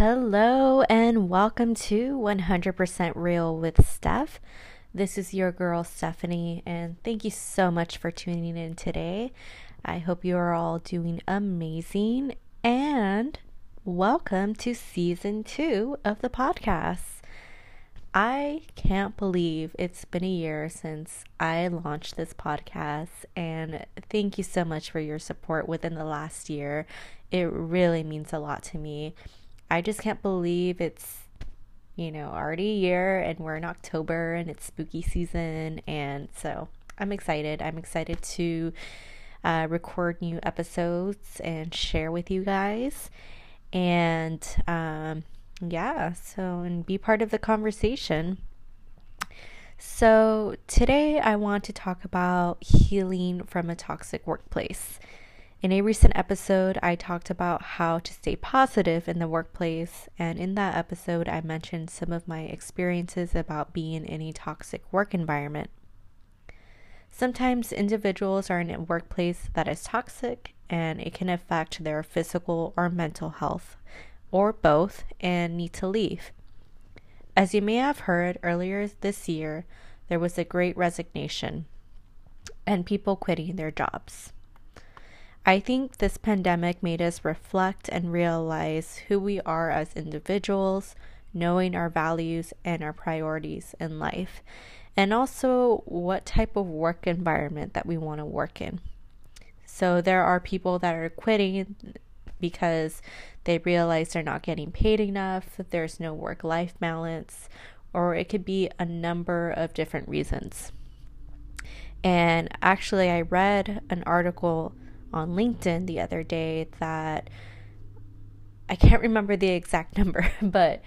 Hello, and welcome to 100% Real with Steph. This is your girl Stephanie, and thank you so much for tuning in today. I hope you are all doing amazing, and welcome to season two of the podcast. I can't believe it's been a year since I launched this podcast, and thank you so much for your support within the last year. It really means a lot to me. I just can't believe it's, you know, already a year and we're in October and it's spooky season. And so I'm excited. I'm excited to uh, record new episodes and share with you guys. And um, yeah, so and be part of the conversation. So, today I want to talk about healing from a toxic workplace. In a recent episode, I talked about how to stay positive in the workplace, and in that episode, I mentioned some of my experiences about being in a toxic work environment. Sometimes individuals are in a workplace that is toxic and it can affect their physical or mental health, or both, and need to leave. As you may have heard earlier this year, there was a great resignation and people quitting their jobs. I think this pandemic made us reflect and realize who we are as individuals, knowing our values and our priorities in life, and also what type of work environment that we want to work in. So, there are people that are quitting because they realize they're not getting paid enough, that there's no work life balance, or it could be a number of different reasons. And actually, I read an article on LinkedIn the other day that I can't remember the exact number, but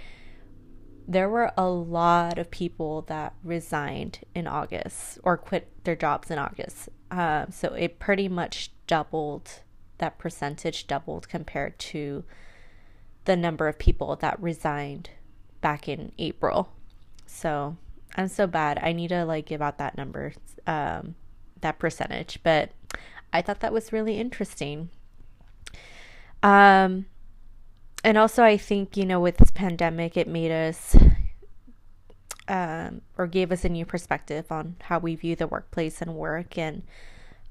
there were a lot of people that resigned in August or quit their jobs in August. Um, so it pretty much doubled, that percentage doubled compared to the number of people that resigned back in April. So I'm so bad. I need to like give out that number, um, that percentage. But I thought that was really interesting. Um, and also, I think, you know, with this pandemic, it made us um, or gave us a new perspective on how we view the workplace and work. And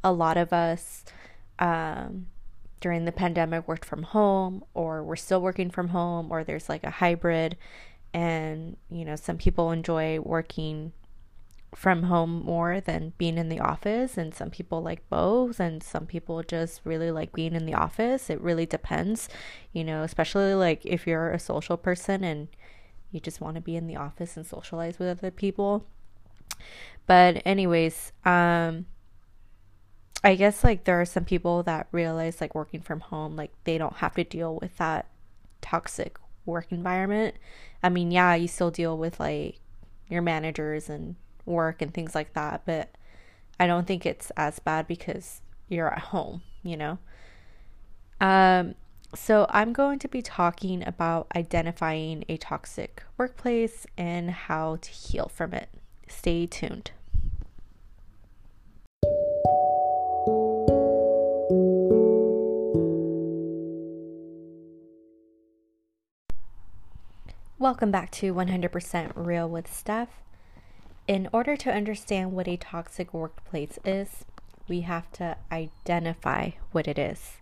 a lot of us um, during the pandemic worked from home, or we're still working from home, or there's like a hybrid. And, you know, some people enjoy working from home more than being in the office and some people like both and some people just really like being in the office. It really depends you know especially like if you're a social person and you just want to be in the office and socialize with other people. But anyways um i guess like there are some people that realize like working from home like they don't have to deal with that toxic work environment. I mean yeah you still deal with like your managers and work and things like that, but I don't think it's as bad because you're at home, you know? Um, so I'm going to be talking about identifying a toxic workplace and how to heal from it. Stay tuned. Welcome back to 100% Real with Steph. In order to understand what a toxic workplace is, we have to identify what it is.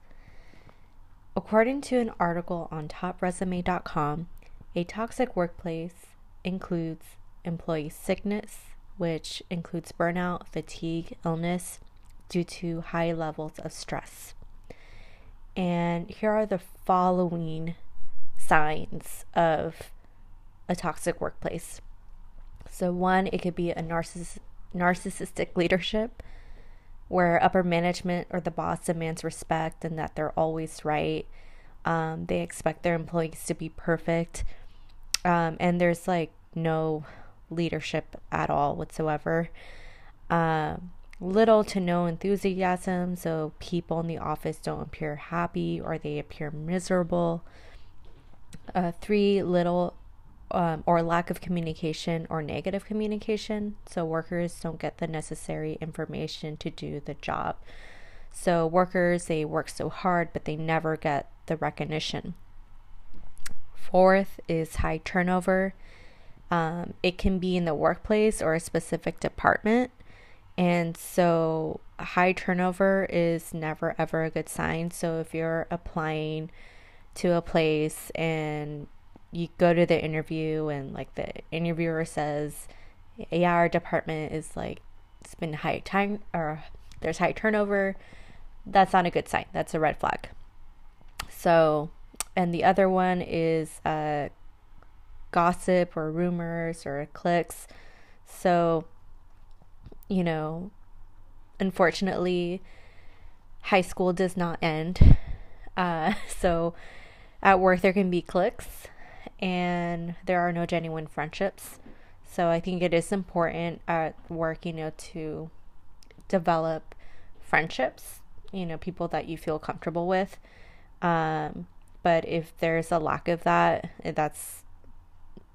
According to an article on topresume.com, a toxic workplace includes employee sickness, which includes burnout, fatigue, illness due to high levels of stress. And here are the following signs of a toxic workplace so, one, it could be a narciss- narcissistic leadership where upper management or the boss demands respect and that they're always right. Um, they expect their employees to be perfect. Um, and there's like no leadership at all whatsoever. Um, little to no enthusiasm, so people in the office don't appear happy or they appear miserable. Uh, three, little um, or lack of communication or negative communication. So workers don't get the necessary information to do the job. So workers, they work so hard, but they never get the recognition. Fourth is high turnover. Um, it can be in the workplace or a specific department. And so, high turnover is never ever a good sign. So, if you're applying to a place and you go to the interview and like the interviewer says, our department is like, it's been high time or there's high turnover, that's not a good sign. That's a red flag. So, and the other one is uh, gossip or rumors or clicks. So, you know, unfortunately, high school does not end. Uh, so, at work, there can be cliques and there are no genuine friendships. So, I think it is important at work, you know, to develop friendships, you know, people that you feel comfortable with. Um, but if there's a lack of that, that's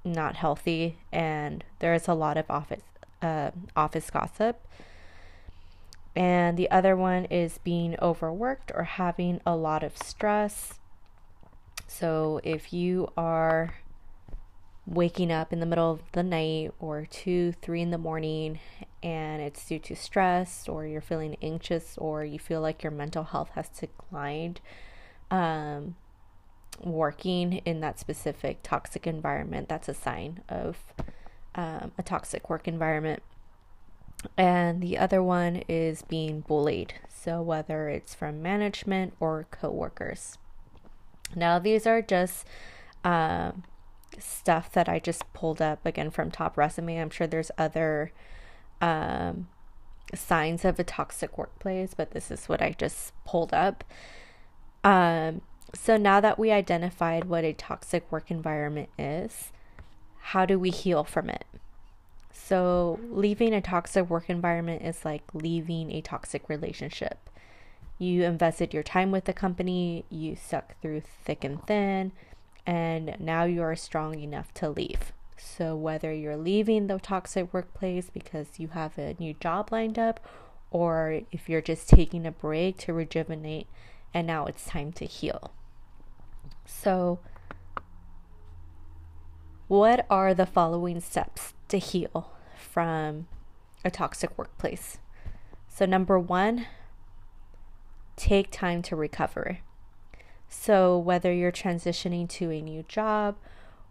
not healthy, and there is a lot of office uh, office gossip. And the other one is being overworked or having a lot of stress. So if you are waking up in the middle of the night or two, three in the morning, and it's due to stress, or you're feeling anxious, or you feel like your mental health has declined, um, working in that specific toxic environment, that's a sign of um, a toxic work environment. And the other one is being bullied. So, whether it's from management or coworkers. Now, these are just uh, stuff that I just pulled up again from Top Resume. I'm sure there's other um, signs of a toxic workplace, but this is what I just pulled up. Um, so now that we identified what a toxic work environment is, how do we heal from it? So, leaving a toxic work environment is like leaving a toxic relationship. You invested your time with the company, you stuck through thick and thin, and now you are strong enough to leave. So, whether you're leaving the toxic workplace because you have a new job lined up, or if you're just taking a break to rejuvenate and now it's time to heal. So, what are the following steps to heal from a toxic workplace? So, number one, take time to recover. So, whether you're transitioning to a new job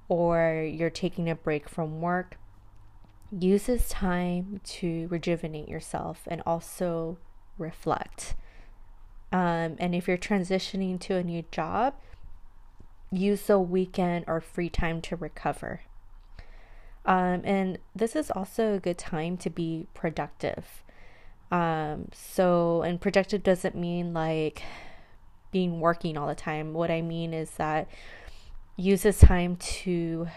or you're taking a break from work, use this time to rejuvenate yourself and also reflect. Um, and if you're transitioning to a new job, use the weekend or free time to recover. Um, and this is also a good time to be productive. Um, so, and productive doesn't mean like being working all the time. What I mean is that use this time to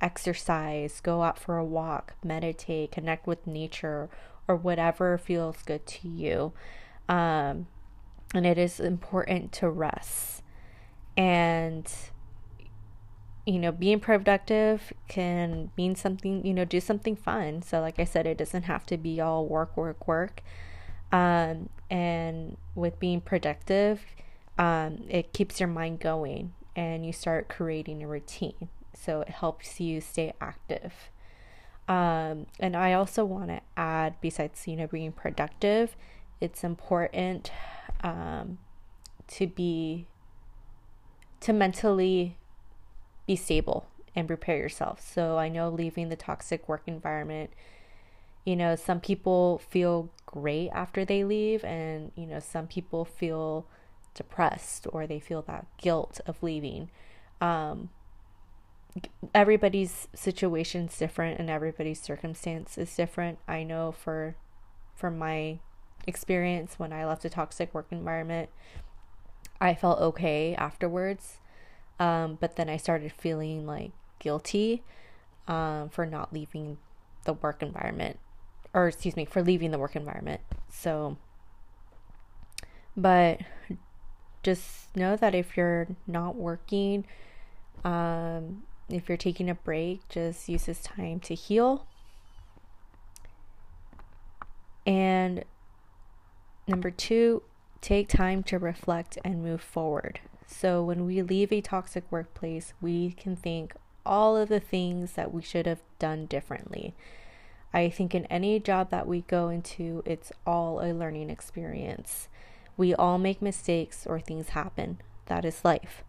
exercise, go out for a walk, meditate, connect with nature, or whatever feels good to you. Um, and it is important to rest. And, you know, being productive can mean something, you know, do something fun. So, like I said, it doesn't have to be all work, work, work. Um, and with being productive, um, it keeps your mind going and you start creating a routine. So, it helps you stay active. Um, and I also want to add, besides, you know, being productive, it's important um, to be to mentally be stable and prepare yourself. So I know leaving the toxic work environment, you know, some people feel great after they leave, and you know, some people feel depressed or they feel that guilt of leaving. Um, everybody's situation is different and everybody's circumstance is different. I know for from my experience when I left a toxic work environment, I felt okay afterwards. Um, but then I started feeling like guilty um, for not leaving the work environment, or excuse me, for leaving the work environment. So, but just know that if you're not working, um, if you're taking a break, just use this time to heal. And Number two, take time to reflect and move forward. So when we leave a toxic workplace, we can think all of the things that we should have done differently. I think in any job that we go into, it's all a learning experience. We all make mistakes or things happen. That is life.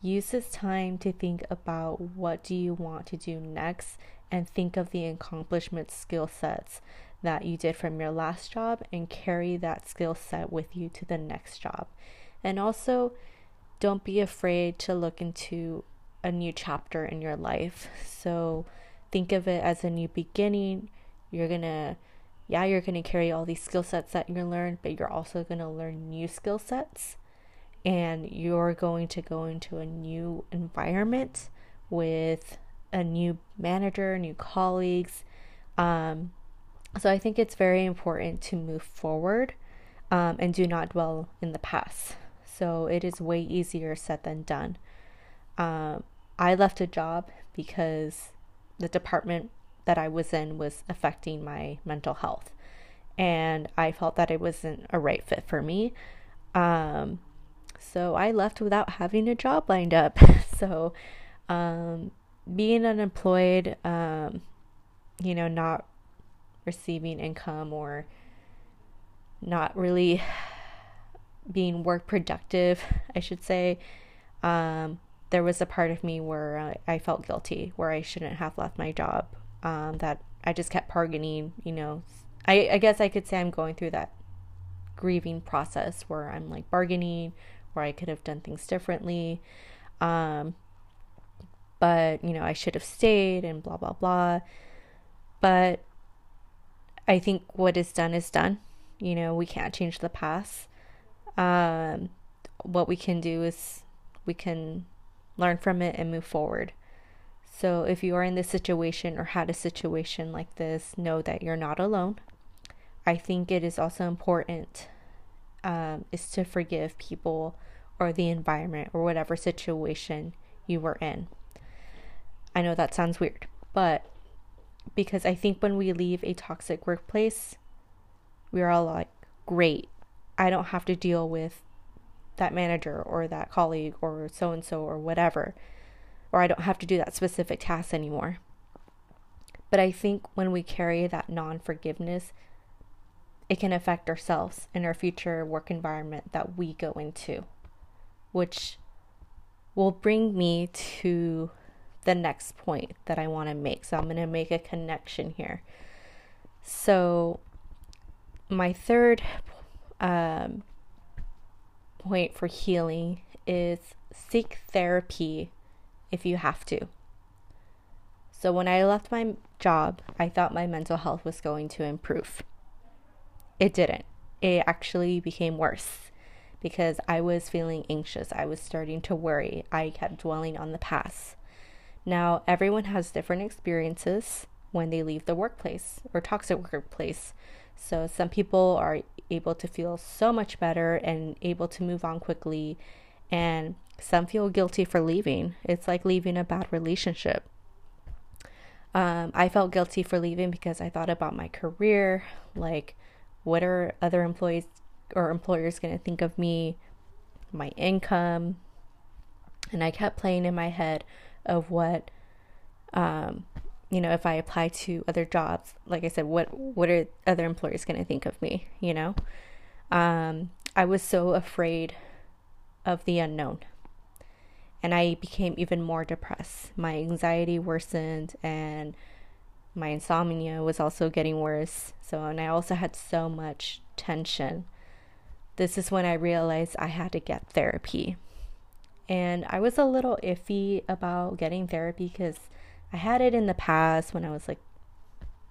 Use this time to think about what do you want to do next and think of the accomplishment skill sets that you did from your last job and carry that skill set with you to the next job. And also don't be afraid to look into a new chapter in your life. So think of it as a new beginning. You're going to yeah, you're going to carry all these skill sets that you learned, but you're also going to learn new skill sets and you're going to go into a new environment with a new manager, new colleagues. Um, so I think it's very important to move forward um, and do not dwell in the past. So it is way easier said than done. Um, I left a job because the department that I was in was affecting my mental health. And I felt that it wasn't a right fit for me. Um, so I left without having a job lined up. so um, being unemployed, um, you know, not receiving income or not really being work productive, I should say, um, there was a part of me where I, I, felt guilty, where I shouldn't have left my job, um, that I just kept bargaining, you know. I, I guess I could say I'm going through that grieving process where I'm like bargaining, where I could have done things differently. Um, but, you know, I should have stayed and blah, blah, blah. But I think what is done is done. You know, we can't change the past. Um, what we can do is we can learn from it and move forward. So if you are in this situation or had a situation like this, know that you're not alone. I think it is also important um, is to forgive people or the environment or whatever situation you were in. I know that sounds weird, but because I think when we leave a toxic workplace, we're all like, great, I don't have to deal with that manager or that colleague or so and so or whatever, or I don't have to do that specific task anymore. But I think when we carry that non forgiveness, it can affect ourselves and our future work environment that we go into, which will bring me to the next point that I want to make. So I'm going to make a connection here. So, my third um, point for healing is seek therapy if you have to. So, when I left my job, I thought my mental health was going to improve. It didn't. It actually became worse because I was feeling anxious. I was starting to worry. I kept dwelling on the past. Now, everyone has different experiences when they leave the workplace or toxic workplace. So, some people are able to feel so much better and able to move on quickly, and some feel guilty for leaving. It's like leaving a bad relationship. Um, I felt guilty for leaving because I thought about my career, like what are other employees or employers going to think of me, my income, and I kept playing in my head of what um, you know, if I apply to other jobs, like I said, what what are other employers going to think of me? You know, um, I was so afraid of the unknown, and I became even more depressed. My anxiety worsened, and my insomnia was also getting worse. So, and I also had so much tension. This is when I realized I had to get therapy. And I was a little iffy about getting therapy because I had it in the past when I was like,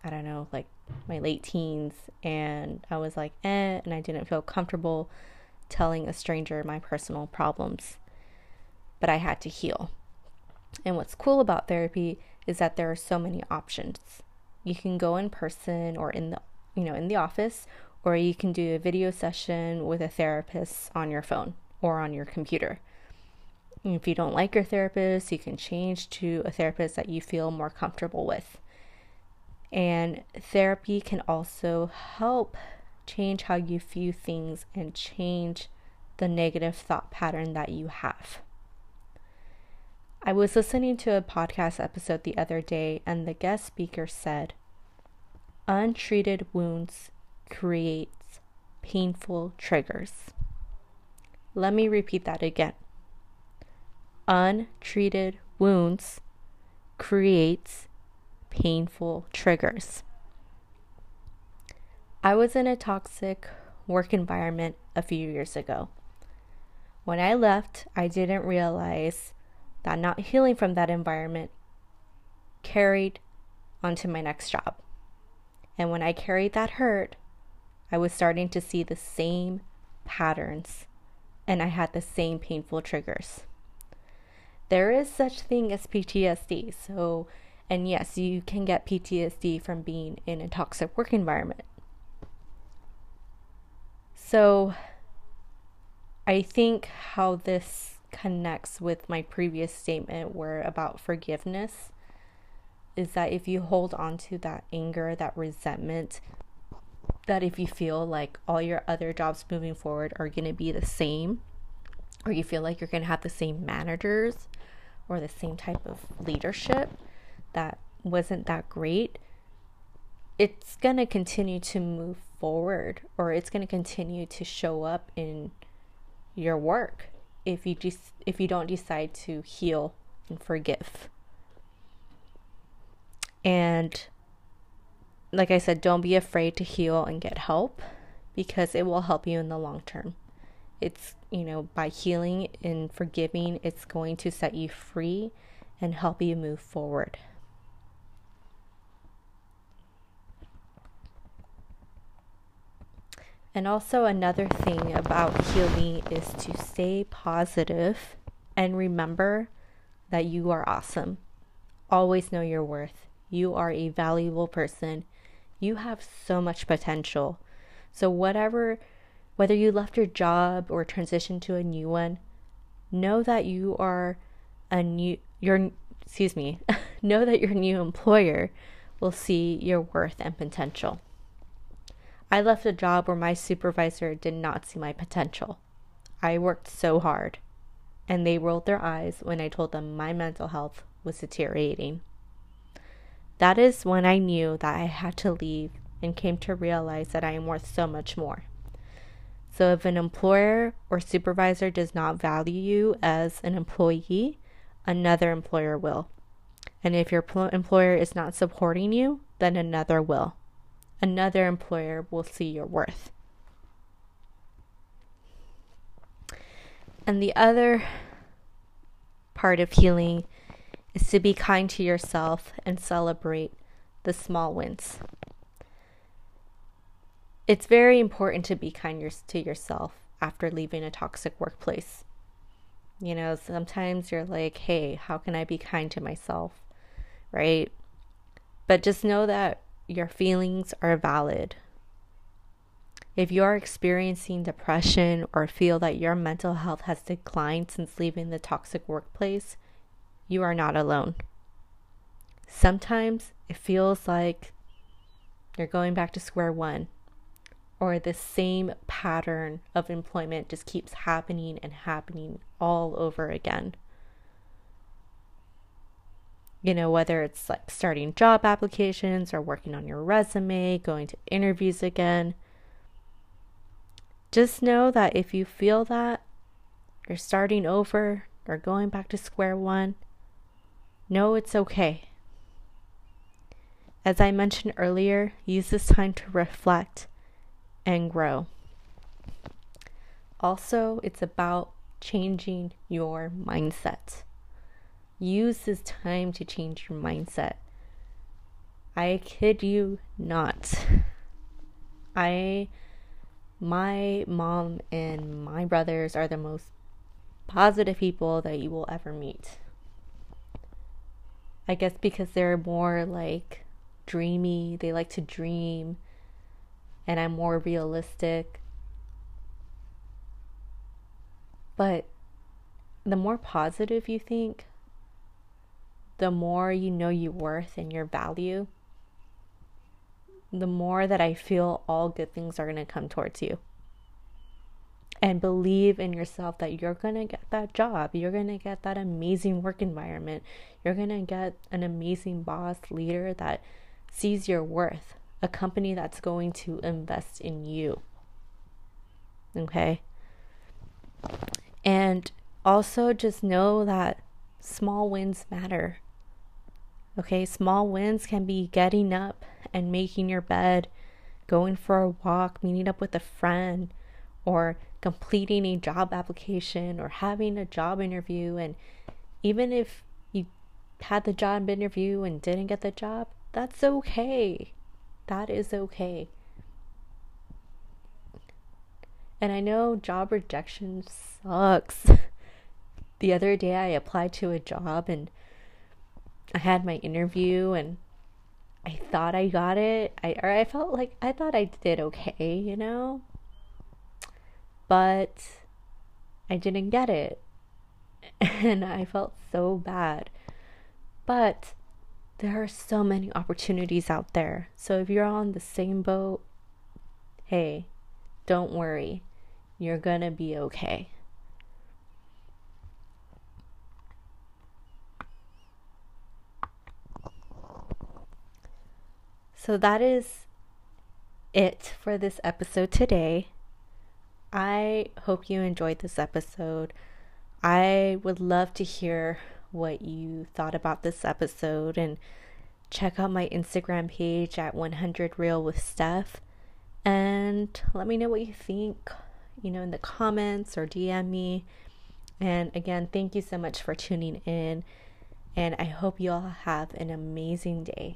I don't know, like my late teens, and I was like, eh, and I didn't feel comfortable telling a stranger my personal problems. But I had to heal. And what's cool about therapy is that there are so many options. You can go in person or in the you know, in the office, or you can do a video session with a therapist on your phone or on your computer. If you don't like your therapist, you can change to a therapist that you feel more comfortable with. And therapy can also help change how you view things and change the negative thought pattern that you have. I was listening to a podcast episode the other day, and the guest speaker said, Untreated wounds creates painful triggers. Let me repeat that again. Untreated wounds creates painful triggers. I was in a toxic work environment a few years ago. When I left, I didn't realize that not healing from that environment carried onto my next job. And when I carried that hurt, I was starting to see the same patterns and I had the same painful triggers. There is such thing as PTSD. So, and yes, you can get PTSD from being in a toxic work environment. So, I think how this connects with my previous statement where about forgiveness is that if you hold on to that anger, that resentment, that if you feel like all your other jobs moving forward are going to be the same, or you feel like you're going to have the same managers or the same type of leadership that wasn't that great, it's going to continue to move forward or it's going to continue to show up in your work if you just if you don't decide to heal and forgive. And like I said, don't be afraid to heal and get help because it will help you in the long term. It's, you know, by healing and forgiving, it's going to set you free and help you move forward. And also, another thing about healing is to stay positive and remember that you are awesome. Always know your worth. You are a valuable person. You have so much potential. So, whatever, whether you left your job or transitioned to a new one, know that you are a new, your, excuse me, know that your new employer will see your worth and potential. I left a job where my supervisor did not see my potential. I worked so hard, and they rolled their eyes when I told them my mental health was deteriorating. That is when I knew that I had to leave and came to realize that I am worth so much more. So, if an employer or supervisor does not value you as an employee, another employer will. And if your pl- employer is not supporting you, then another will another employer will see your worth. And the other part of healing is to be kind to yourself and celebrate the small wins. It's very important to be kind to yourself after leaving a toxic workplace. You know, sometimes you're like, hey, how can I be kind to myself? Right? But just know that your feelings are valid. If you are experiencing depression or feel that your mental health has declined since leaving the toxic workplace, you are not alone. Sometimes it feels like you're going back to square one, or the same pattern of employment just keeps happening and happening all over again you know, whether it's like starting job applications or working on your resume, going to interviews again. Just know that if you feel that you're starting over or going back to square one, know it's okay. As I mentioned earlier, use this time to reflect and grow. Also, it's about changing your mindset. Use this time to change your mindset. I kid you not. I, my mom and my brothers are the most positive people that you will ever meet. I guess because they're more like dreamy, they like to dream, and I'm more realistic. But the more positive you think, the more you know your worth and your value, the more that I feel all good things are going to come towards you. and believe in yourself that you're going to get that job. You're going to get that amazing work environment. You're going to get an amazing boss, leader that sees your worth, a company that's going to invest in you. Okay? And also just know that small wins matter. Okay, small wins can be getting up and making your bed, going for a walk, meeting up with a friend, or completing a job application or having a job interview. And even if you had the job interview and didn't get the job, that's okay. That is okay. And I know job rejection sucks. the other day I applied to a job and I had my interview and I thought I got it. I or I felt like I thought I did okay, you know? But I didn't get it. And I felt so bad. But there are so many opportunities out there. So if you're on the same boat, hey, don't worry. You're going to be okay. So that is it for this episode today. I hope you enjoyed this episode. I would love to hear what you thought about this episode and check out my Instagram page at 100 Real with Steph and let me know what you think, you know, in the comments or DM me. And again, thank you so much for tuning in. And I hope you all have an amazing day.